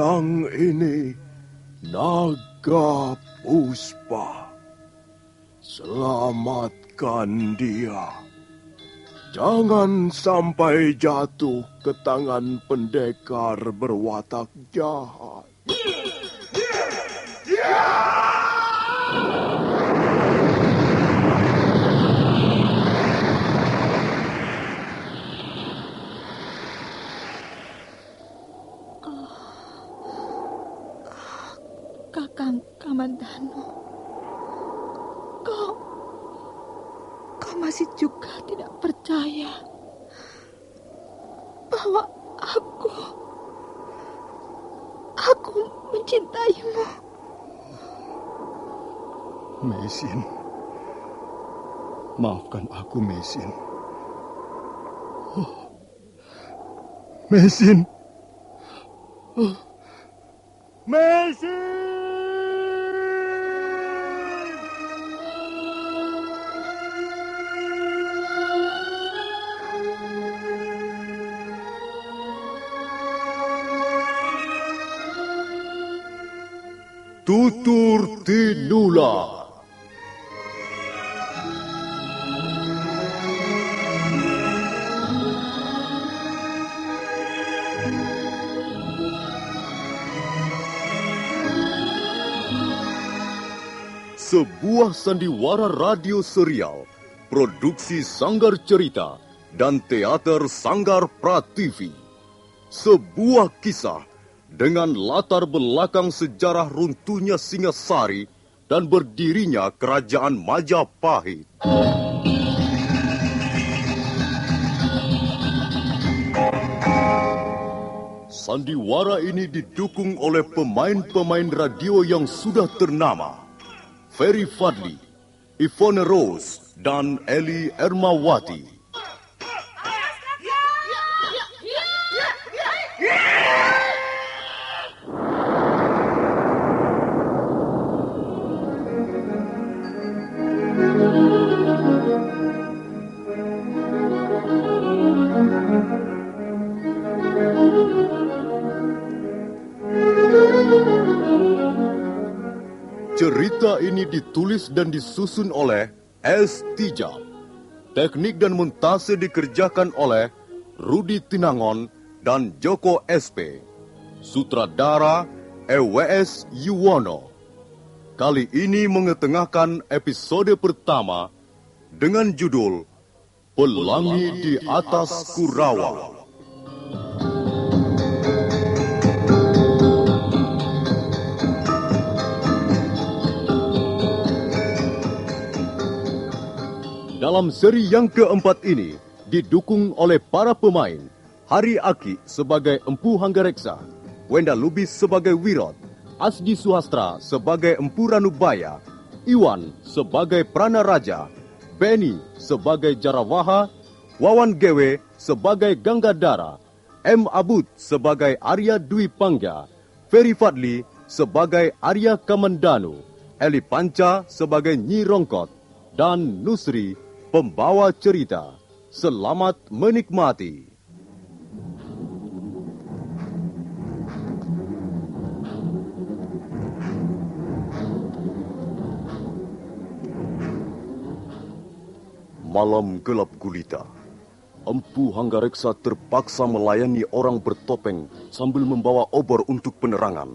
pedang ini Naga Puspa. Selamatkan dia. Jangan sampai jatuh ke tangan pendekar berwatak jahat. Kakang Kamandano, kau, kau masih juga tidak percaya bahwa aku, aku mencintaimu. Mesin. Maafkan aku, Mesin. Oh. Mesin. Oh. Mesin! Tutur Tinula. Sebuah sandiwara radio serial, produksi Sanggar Cerita dan teater Sanggar Prativi. Sebuah kisah dengan latar belakang sejarah runtuhnya Singasari dan berdirinya Kerajaan Majapahit. Sandiwara ini didukung oleh pemain-pemain radio yang sudah ternama. Ferry Fadli, Ivone Rose, dan Eli Ermawati. Cerita ini ditulis dan disusun oleh S. Tijab. Teknik dan montase dikerjakan oleh Rudi Tinangon dan Joko SP. Sutradara EWS Yuwono. Kali ini mengetengahkan episode pertama dengan judul Pelangi di atas Kurawa. Dalam seri yang keempat ini, didukung oleh para pemain, Hari Aki sebagai Empu Hanggareksa, Wenda Lubis sebagai Wirot, Asdi Suhastra sebagai Empu Ranubaya, Iwan sebagai Prana Raja, Benny sebagai Jarawaha, Wawan Gewe sebagai Ganggadara, M. Abud sebagai Arya Dwi Pangga, Ferry Fadli sebagai Arya Kamandanu, Eli Panca sebagai Nyi Rongkot, dan Nusri pembawa cerita. Selamat menikmati. Malam gelap gulita. Empu Hanggareksa terpaksa melayani orang bertopeng sambil membawa obor untuk penerangan.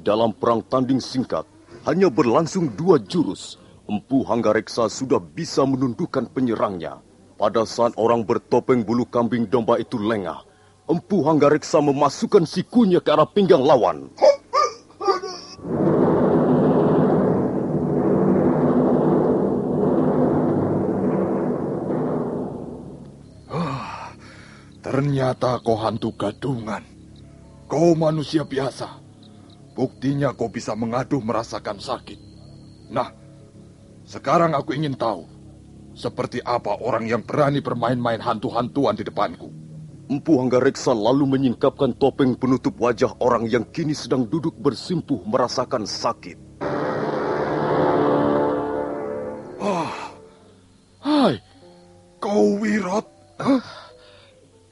Dalam perang tanding singkat, hanya berlangsung dua jurus Empu Hanggareksa sudah bisa menundukkan penyerangnya. Pada saat orang bertopeng bulu kambing domba itu lengah, Empu Hanggareksa memasukkan sikunya ke arah pinggang lawan. Ah, ternyata kau hantu gadungan. Kau manusia biasa. Buktinya kau bisa mengaduh merasakan sakit. Nah, sekarang aku ingin tahu, seperti apa orang yang berani bermain-main hantu-hantuan di depanku. Empu Hanggareksa lalu menyingkapkan topeng penutup wajah orang yang kini sedang duduk bersimpuh merasakan sakit. Ah, hai, kau Wirot? Huh?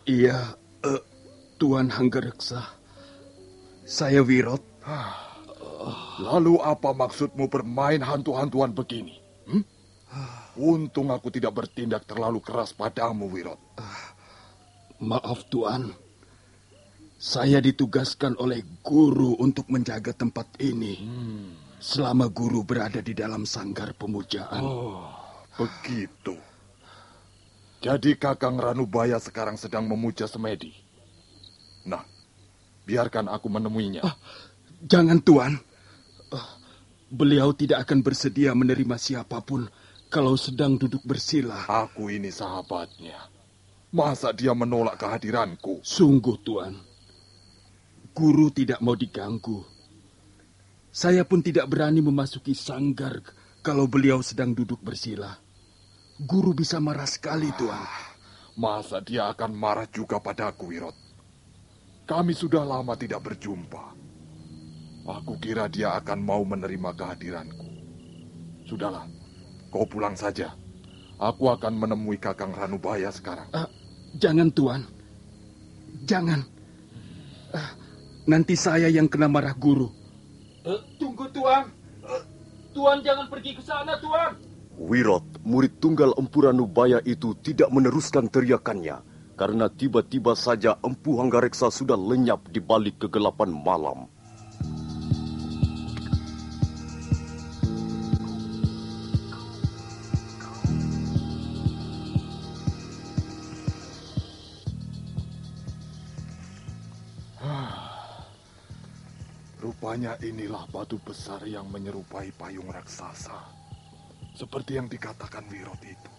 Iya, uh, Tuan Hanggareksa, saya Wirot. Lalu apa maksudmu bermain hantu-hantuan begini? Hmm? Untung aku tidak bertindak terlalu keras padamu, Wirot. Maaf Tuan, saya ditugaskan oleh guru untuk menjaga tempat ini. Selama guru berada di dalam sanggar pemujaan. Oh, begitu. Jadi Kakang Ranubaya sekarang sedang memuja Semedi. Nah, biarkan aku menemuinya. Ah, jangan Tuan. Ah, beliau tidak akan bersedia menerima siapa pun kalau sedang duduk bersila. Aku ini sahabatnya. Masa dia menolak kehadiranku? Sungguh, Tuan. Guru tidak mau diganggu. Saya pun tidak berani memasuki sanggar kalau beliau sedang duduk bersila. Guru bisa marah sekali, Tuan. Masa dia akan marah juga padaku, Wirot? Kami sudah lama tidak berjumpa. Aku kira dia akan mau menerima kehadiranku. Sudahlah, kau pulang saja. Aku akan menemui Kakang Ranubaya sekarang. Uh, jangan, Tuan. Jangan. Uh, nanti saya yang kena marah guru. Uh, tunggu, Tuan. Uh, tuan jangan pergi ke sana, Tuan. Wirot, murid tunggal Empu Ranubaya itu tidak meneruskan teriakannya karena tiba-tiba saja Empu Hanggareksa sudah lenyap di balik kegelapan malam. Rupanya inilah batu besar yang menyerupai payung raksasa. Seperti yang dikatakan Wirot itu.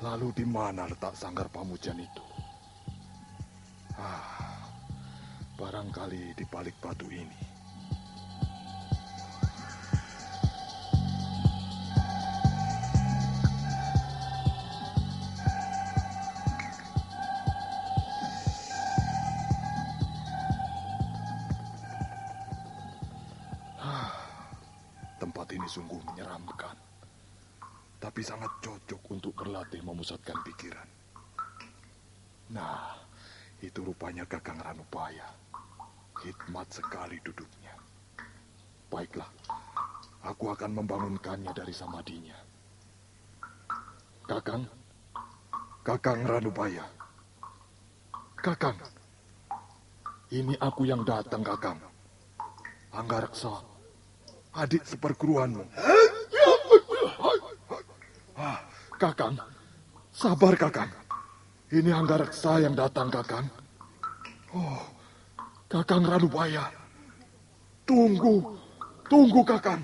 Lalu di mana letak sanggar pamujan itu? Ah, barangkali di balik batu ini. Sungguh menyeramkan. Tapi sangat cocok untuk berlatih memusatkan pikiran. Nah, itu rupanya Kakang Ranupaya. Hikmat sekali duduknya. Baiklah, aku akan membangunkannya dari samadinya. Kakang, Kakang Ranupaya. Kakang, ini aku yang datang, Kakang. Anggareksa adik seperguruanmu. Ah, kakang, sabar kakang. Ini Anggareksa yang datang kakang. Oh, kakang Ranubaya. Tunggu, tunggu kakang.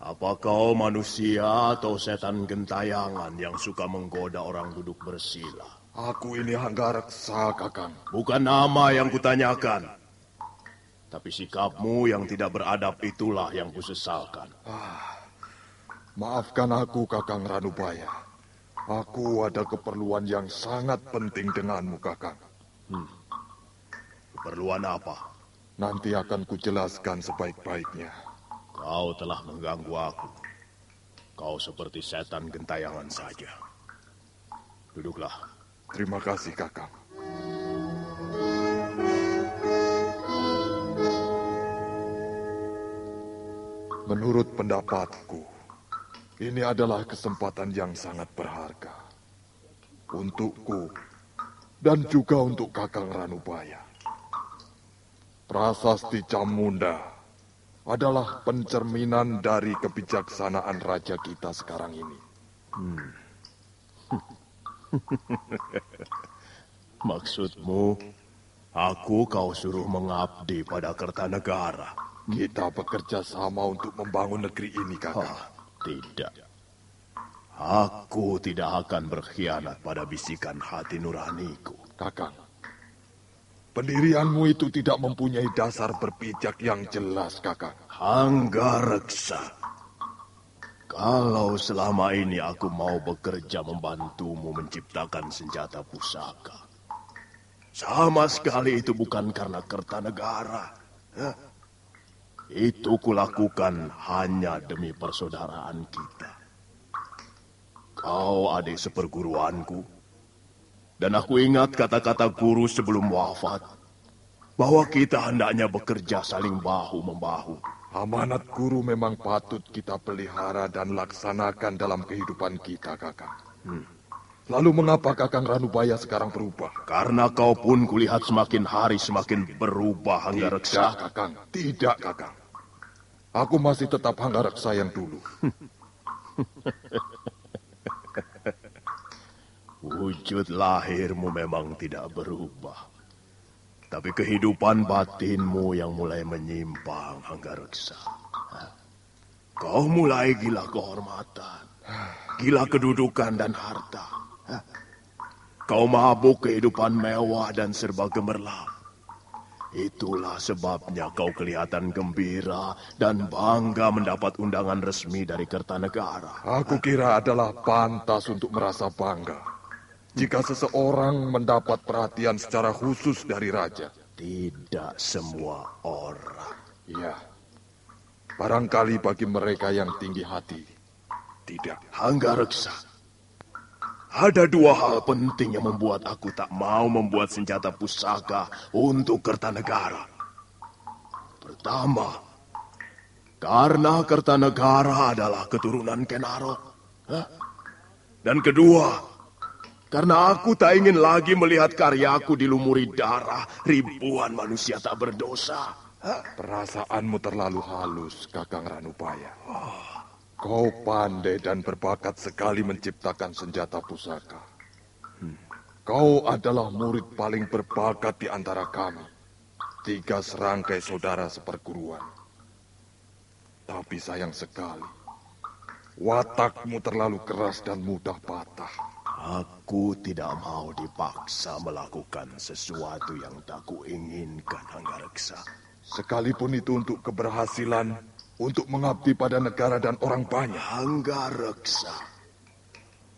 Apa kau manusia atau setan gentayangan yang suka menggoda orang duduk bersila? Aku ini Hanggareksa, Kakang. Bukan nama yang kutanyakan. Tapi sikapmu yang tidak beradab itulah yang kusesalkan. Ah, maafkan aku, Kakang Ranubaya. Aku ada keperluan yang sangat penting denganmu, Kakang. Hmm. Keperluan apa? Nanti akan kujelaskan sebaik-baiknya. Kau telah mengganggu aku. Kau seperti setan gentayangan saja. Duduklah. Terima kasih, Kakang. Menurut pendapatku, ini adalah kesempatan yang sangat berharga. Untukku dan juga untuk Kakang Ranubaya. Prasasti Camunda adalah pencerminan dari kebijaksanaan raja kita sekarang ini. Hmm. Maksudmu, aku kau suruh mengabdi pada Kertanegara. Kita bekerja sama untuk membangun negeri ini, kakak. Oh, tidak. Aku tidak akan berkhianat pada bisikan hati nuraniku. Kakak, pendirianmu itu tidak mempunyai dasar berpijak yang jelas, kakak. Hanggareksa. Kalau selama ini aku mau bekerja membantumu menciptakan senjata pusaka, sama sekali itu bukan karena Kertanegara. Ya. Itu kulakukan hanya demi persaudaraan kita. Kau adik seperguruanku. Dan aku ingat kata-kata guru sebelum wafat. Bahwa kita hendaknya bekerja saling bahu-membahu. Amanat guru memang patut kita pelihara dan laksanakan dalam kehidupan kita, Kakang. Hmm. Lalu mengapa Kakang Ranubaya sekarang berubah? Karena kau pun kulihat semakin hari semakin berubah, Hanggareksa. Tidak, Kakang. Tidak, Kakang. Aku masih tetap Hanggareksa yang dulu. Wujud lahirmu memang tidak berubah. Tapi kehidupan batinmu yang mulai menyimpang, Reksa. Kau mulai gila kehormatan, gila kedudukan dan harta. Kau mabuk kehidupan mewah dan serba gemerlap. Itulah sebabnya kau kelihatan gembira dan bangga mendapat undangan resmi dari Kertanegara. Aku kira adalah pantas untuk merasa bangga jika seseorang mendapat perhatian secara khusus dari raja. Tidak semua orang. Ya, barangkali bagi mereka yang tinggi hati. Tidak. Reksa. Ada dua hal penting yang membuat aku tak mau membuat senjata pusaka untuk Kertanegara. Pertama, karena Kertanegara adalah keturunan Kenarok. Dan kedua, karena aku tak ingin lagi melihat karyaku dilumuri darah ribuan manusia tak berdosa. Perasaanmu terlalu halus, Kakang Ranupaya. Kau pandai dan berbakat sekali menciptakan senjata pusaka. Hmm. Kau adalah murid paling berbakat di antara kami. Tiga serangkai saudara seperguruan. Tapi sayang sekali, watakmu terlalu keras dan mudah patah. Aku tidak mau dipaksa melakukan sesuatu yang tak kuinginkan, Anggareksa. Sekalipun itu untuk keberhasilan, untuk mengabdi pada negara dan orang banyak. Anggareksa.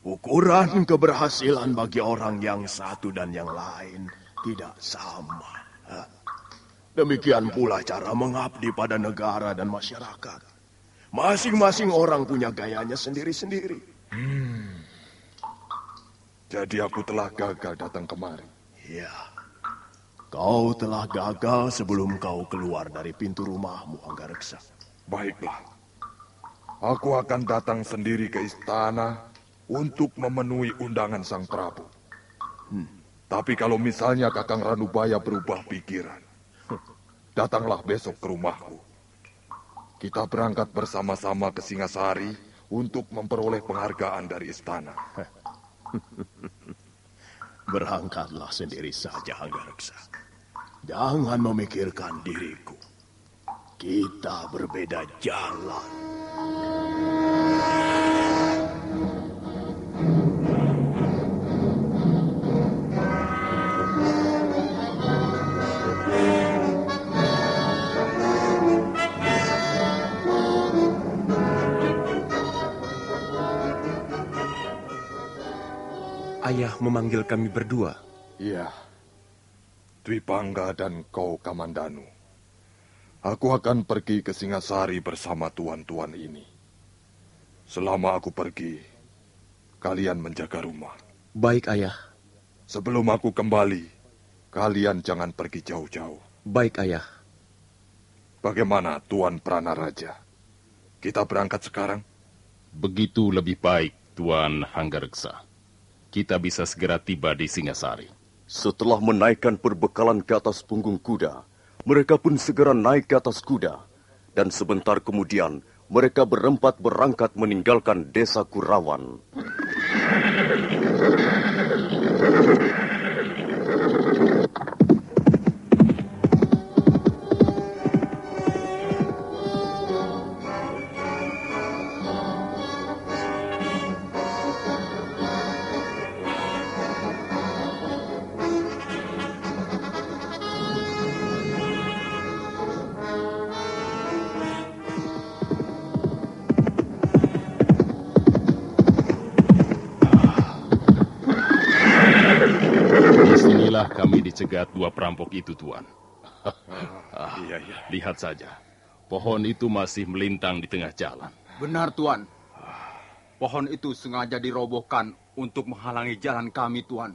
Ukuran keberhasilan bagi orang yang satu dan yang lain tidak sama. Demikian pula cara mengabdi pada negara dan masyarakat. Masing-masing orang punya gayanya sendiri-sendiri. Hmm. Jadi aku telah gagal datang kemari. Ya, kau telah gagal sebelum kau keluar dari pintu rumahmu, Anggareksa. Baiklah, aku akan datang sendiri ke istana untuk memenuhi undangan sang Prabu. Hmm. Tapi kalau misalnya Kakang Ranubaya berubah pikiran, datanglah besok ke rumahku. Kita berangkat bersama-sama ke Singasari untuk memperoleh penghargaan dari istana. Berangkatlah sendiri saja, Hanggareksa. Jangan memikirkan diriku. Kita berbeda jalan. Ayah memanggil kami berdua? Iya. Dwi Pangga dan kau Kamandanu. Aku akan pergi ke Singasari bersama tuan-tuan ini. Selama aku pergi, kalian menjaga rumah. Baik, Ayah. Sebelum aku kembali, kalian jangan pergi jauh-jauh. Baik, Ayah. Bagaimana Tuan Pranaraja? Kita berangkat sekarang? Begitu lebih baik, Tuan Hanggareksa kita bisa segera tiba di Singasari. Setelah menaikkan perbekalan ke atas punggung kuda, mereka pun segera naik ke atas kuda. Dan sebentar kemudian, mereka berempat berangkat meninggalkan desa Kurawan. Mencegat dua perampok itu, Tuan. ah, iya, iya. Lihat saja, pohon itu masih melintang di tengah jalan. Benar, Tuan. Pohon itu sengaja dirobohkan untuk menghalangi jalan kami, Tuan.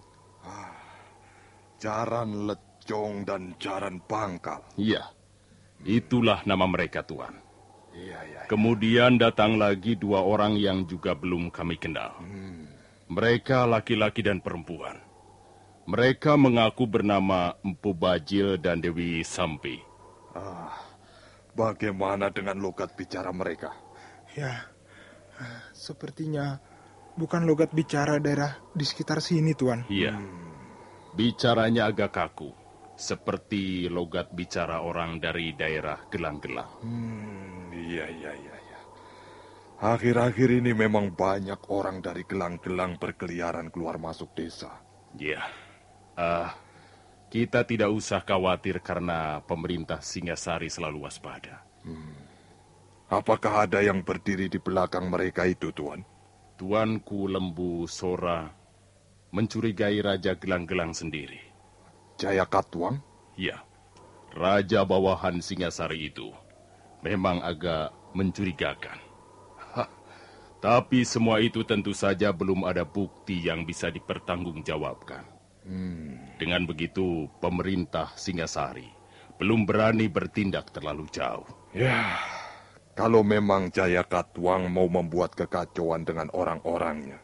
Jaran lecong dan jaran bangkal. Iya, itulah nama mereka, Tuan. Iya, iya. Kemudian datang lagi dua orang yang juga belum kami kenal. Mereka laki-laki dan perempuan. Mereka mengaku bernama Empu Bajil dan Dewi Sampi. Bagaimana dengan logat bicara mereka? Ya, sepertinya bukan logat bicara daerah di sekitar sini, Tuan. Iya. Bicaranya agak kaku, seperti logat bicara orang dari daerah gelang-gelang. Hmm, iya, iya, iya, iya. Akhir-akhir ini memang banyak orang dari gelang-gelang berkeliaran keluar masuk desa. Iya. Ah, kita tidak usah khawatir karena pemerintah Singasari selalu waspada. Apakah ada yang berdiri di belakang mereka itu, Tuan? Tuanku Lembu Sora mencurigai Raja Gelang-Gelang sendiri. Jaya Katwang? Ya, Raja bawahan Singasari itu memang agak mencurigakan. Hah, Tapi semua itu tentu saja belum ada bukti yang bisa dipertanggungjawabkan. Dengan begitu, pemerintah Singasari belum berani bertindak terlalu jauh. Ya, kalau memang Jaya Katwang mau membuat kekacauan dengan orang-orangnya,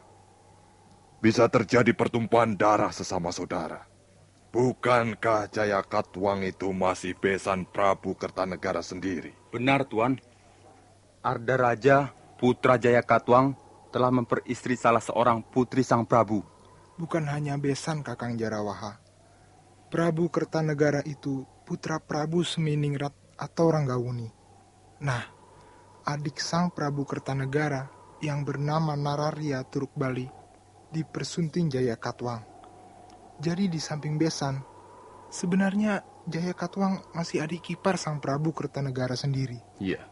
bisa terjadi pertumpahan darah sesama saudara. Bukankah Jaya Katwang itu masih besan Prabu Kertanegara sendiri? Benar, Tuan. Arda Raja, putra Jaya Katwang, telah memperistri salah seorang putri sang Prabu. Bukan hanya besan Kakang Jarawaha. Prabu Kertanegara itu putra Prabu Seminingrat atau Ranggawuni. Nah, adik sang Prabu Kertanegara yang bernama Nararia Turuk Bali dipersunting Jaya Katwang. Jadi di samping besan, sebenarnya Jaya Katwang masih adik ipar sang Prabu Kertanegara sendiri. Iya.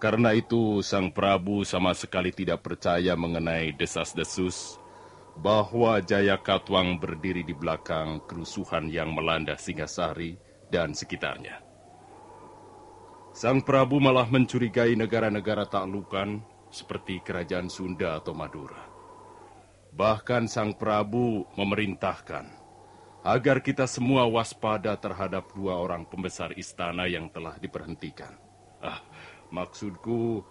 Karena itu, Sang Prabu sama sekali tidak percaya mengenai desas-desus bahwa Jaya Katwang berdiri di belakang kerusuhan yang melanda Singasari dan sekitarnya. Sang Prabu malah mencurigai negara-negara taklukan seperti Kerajaan Sunda atau Madura. Bahkan Sang Prabu memerintahkan agar kita semua waspada terhadap dua orang pembesar istana yang telah diberhentikan. Ah, maksudku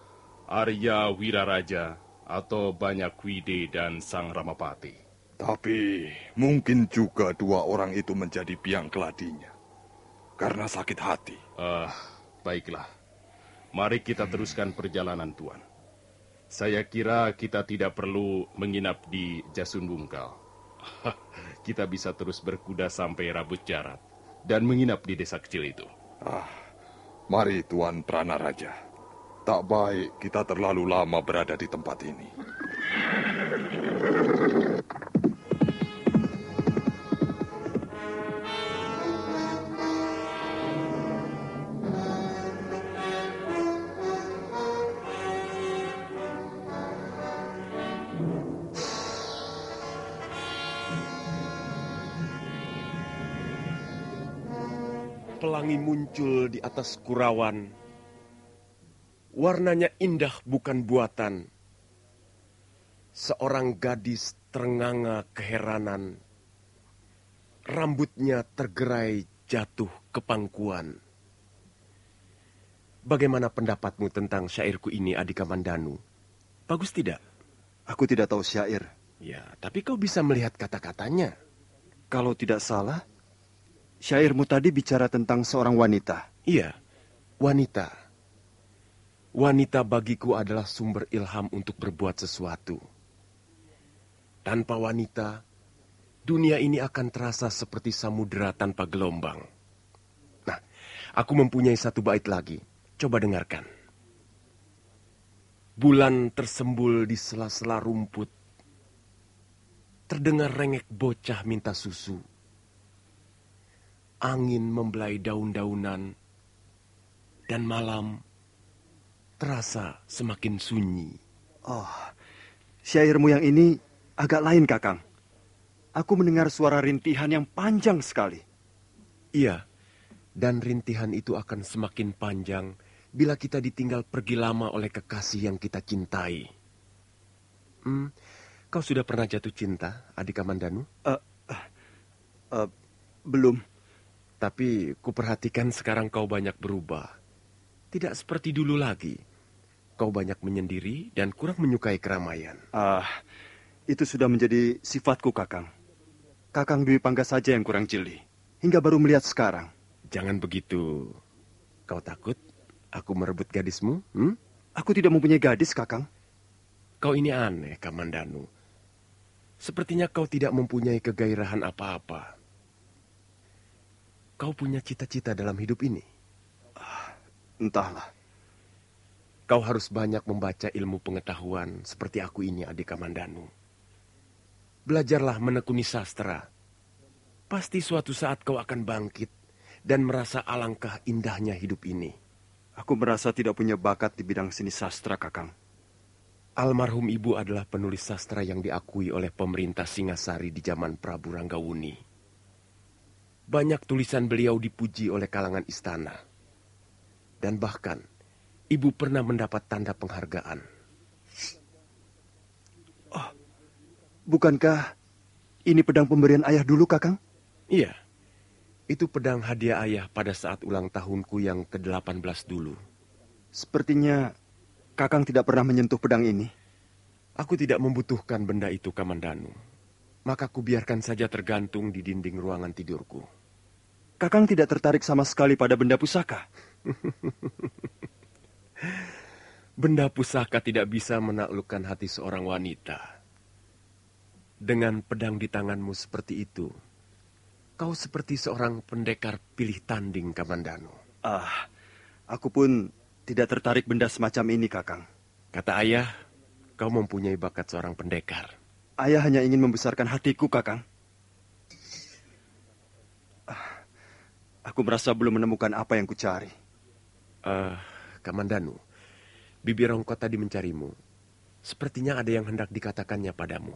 Arya Wiraraja atau Banyak Wide dan Sang Ramapati. Tapi mungkin juga dua orang itu menjadi biang keladinya. Karena sakit hati. Ah, baiklah. Mari kita teruskan perjalanan Tuan. Saya kira kita tidak perlu menginap di Jasun Bungkal. kita bisa terus berkuda sampai Rabut Jarat dan menginap di desa kecil itu. Ah, mari Tuan Pranaraja. Tak baik kita terlalu lama berada di tempat ini. Pelangi muncul di atas kurawan. Warnanya indah bukan buatan. Seorang gadis terenganga keheranan. Rambutnya tergerai jatuh ke pangkuan. Bagaimana pendapatmu tentang syairku ini, Adika Mandanu? Bagus tidak? Aku tidak tahu syair. Ya, tapi kau bisa melihat kata-katanya. Kalau tidak salah, syairmu tadi bicara tentang seorang wanita. Iya, wanita. Wanita bagiku adalah sumber ilham untuk berbuat sesuatu. Tanpa wanita, dunia ini akan terasa seperti samudera tanpa gelombang. Nah, aku mempunyai satu bait lagi. Coba dengarkan. Bulan tersembul di sela-sela rumput. Terdengar rengek bocah minta susu. Angin membelai daun-daunan. Dan malam terasa semakin sunyi. Oh, syairmu yang ini agak lain, Kakang. Aku mendengar suara rintihan yang panjang sekali. Iya, dan rintihan itu akan semakin panjang bila kita ditinggal pergi lama oleh kekasih yang kita cintai. Hmm, kau sudah pernah jatuh cinta, adik Kamandanu? Uh, uh, uh, belum. Tapi kuperhatikan sekarang kau banyak berubah. Tidak seperti dulu lagi. Kau banyak menyendiri dan kurang menyukai keramaian. Ah, uh, itu sudah menjadi sifatku, Kakang. Kakang Dwi Pangga saja yang kurang jeli. Hingga baru melihat sekarang. Jangan begitu. Kau takut aku merebut gadismu? Hmm? Aku tidak mempunyai gadis, Kakang. Kau ini aneh, Kamandanu. Sepertinya kau tidak mempunyai kegairahan apa-apa. Kau punya cita-cita dalam hidup ini? Uh, entahlah. Kau harus banyak membaca ilmu pengetahuan seperti aku ini, adik Kamandanu. Belajarlah menekuni sastra. Pasti suatu saat kau akan bangkit dan merasa alangkah indahnya hidup ini. Aku merasa tidak punya bakat di bidang seni sastra, Kakang. Almarhum ibu adalah penulis sastra yang diakui oleh pemerintah Singasari di zaman Prabu Ranggawuni. Banyak tulisan beliau dipuji oleh kalangan istana. Dan bahkan, ibu pernah mendapat tanda penghargaan. Oh, bukankah ini pedang pemberian ayah dulu, Kakang? Iya. Itu pedang hadiah ayah pada saat ulang tahunku yang ke-18 dulu. Sepertinya Kakang tidak pernah menyentuh pedang ini. Aku tidak membutuhkan benda itu, Kamandanu. Maka ku biarkan saja tergantung di dinding ruangan tidurku. Kakang tidak tertarik sama sekali pada benda pusaka. benda pusaka tidak bisa menaklukkan hati seorang wanita. Dengan pedang di tanganmu seperti itu, kau seperti seorang pendekar pilih tanding, Kamandano. Ah, aku pun tidak tertarik benda semacam ini, Kakang. Kata ayah, kau mempunyai bakat seorang pendekar. Ayah hanya ingin membesarkan hatiku, Kakang. Aku merasa belum menemukan apa yang kucari. Uh, Kamandanu, Bibi Rongkot tadi mencarimu. Sepertinya ada yang hendak dikatakannya padamu.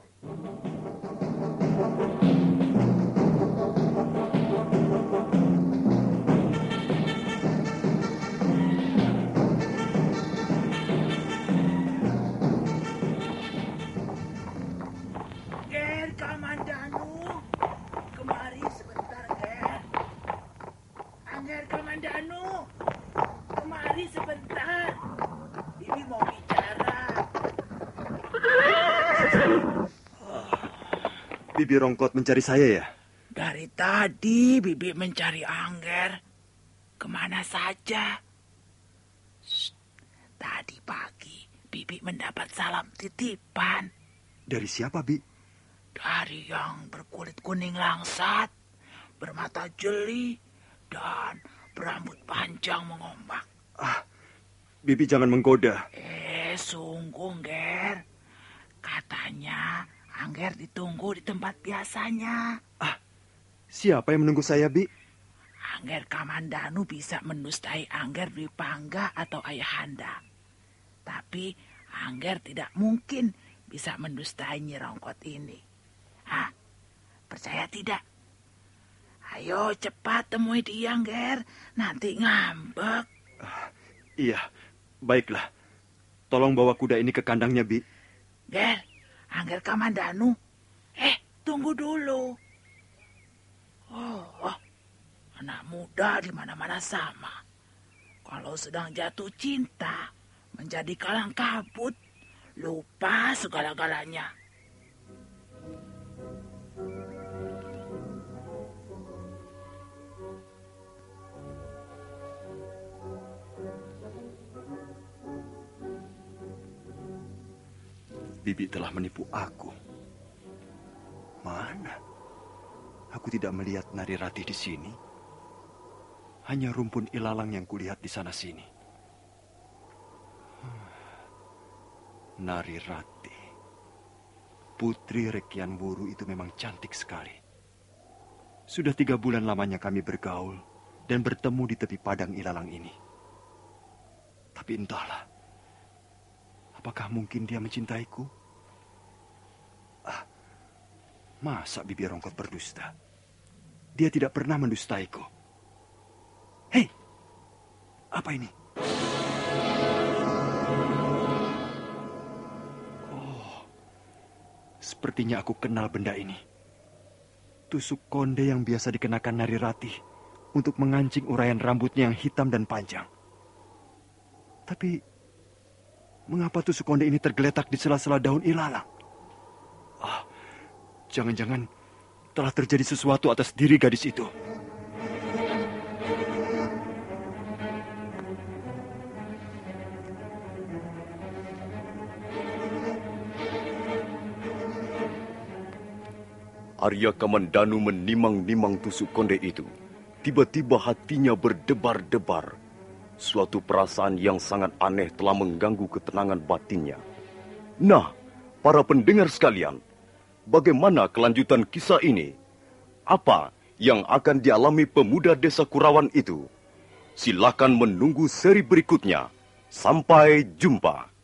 Bibi Rongkot mencari saya ya? Dari tadi Bibi mencari Angger. Ke mana saja? Shh, tadi pagi Bibi mendapat salam titipan. Dari siapa, Bi? Dari yang berkulit kuning langsat, bermata jeli, dan berambut panjang mengombak. Ah, Bibi jangan menggoda. Eh, sungguh, Ger. Katanya Angger ditunggu di tempat biasanya. Ah, siapa yang menunggu saya, Bi? Angger Kamandanu bisa mendustai Angger Dwi Pangga atau Ayahanda. Tapi Angger tidak mungkin bisa mendustai Nyirongkot ini. Hah? Percaya tidak? Ayo cepat temui dia, Angger. Nanti ngambek. Uh, iya, baiklah. Tolong bawa kuda ini ke kandangnya, Bi. Ger, Angger Kamandanu. Eh, tunggu dulu. Oh, oh, anak muda di mana-mana sama. Kalau sedang jatuh cinta, menjadi kalang kabut, lupa segala-galanya. Bibi telah menipu aku. Mana? Aku tidak melihat Nari Rati di sini. Hanya rumpun ilalang yang kulihat di sana sini. Nari Rati. Putri Rekian Wuru itu memang cantik sekali. Sudah tiga bulan lamanya kami bergaul dan bertemu di tepi padang ilalang ini. Tapi entahlah, Apakah mungkin dia mencintaiku? Ah, masa bibir rongkot berdusta? Dia tidak pernah mendustaiku. Hei, apa ini? Oh, Sepertinya aku kenal benda ini. Tusuk konde yang biasa dikenakan Nari Ratih untuk mengancing uraian rambutnya yang hitam dan panjang. Tapi, mengapa tusuk konde ini tergeletak di sela-sela daun ilalang? Ah, jangan-jangan telah terjadi sesuatu atas diri gadis itu. Arya Kamandanu menimang-nimang tusuk konde itu. Tiba-tiba hatinya berdebar-debar. Suatu perasaan yang sangat aneh telah mengganggu ketenangan batinnya. Nah, para pendengar sekalian, bagaimana kelanjutan kisah ini? Apa yang akan dialami pemuda desa Kurawan itu? Silakan menunggu seri berikutnya. Sampai jumpa.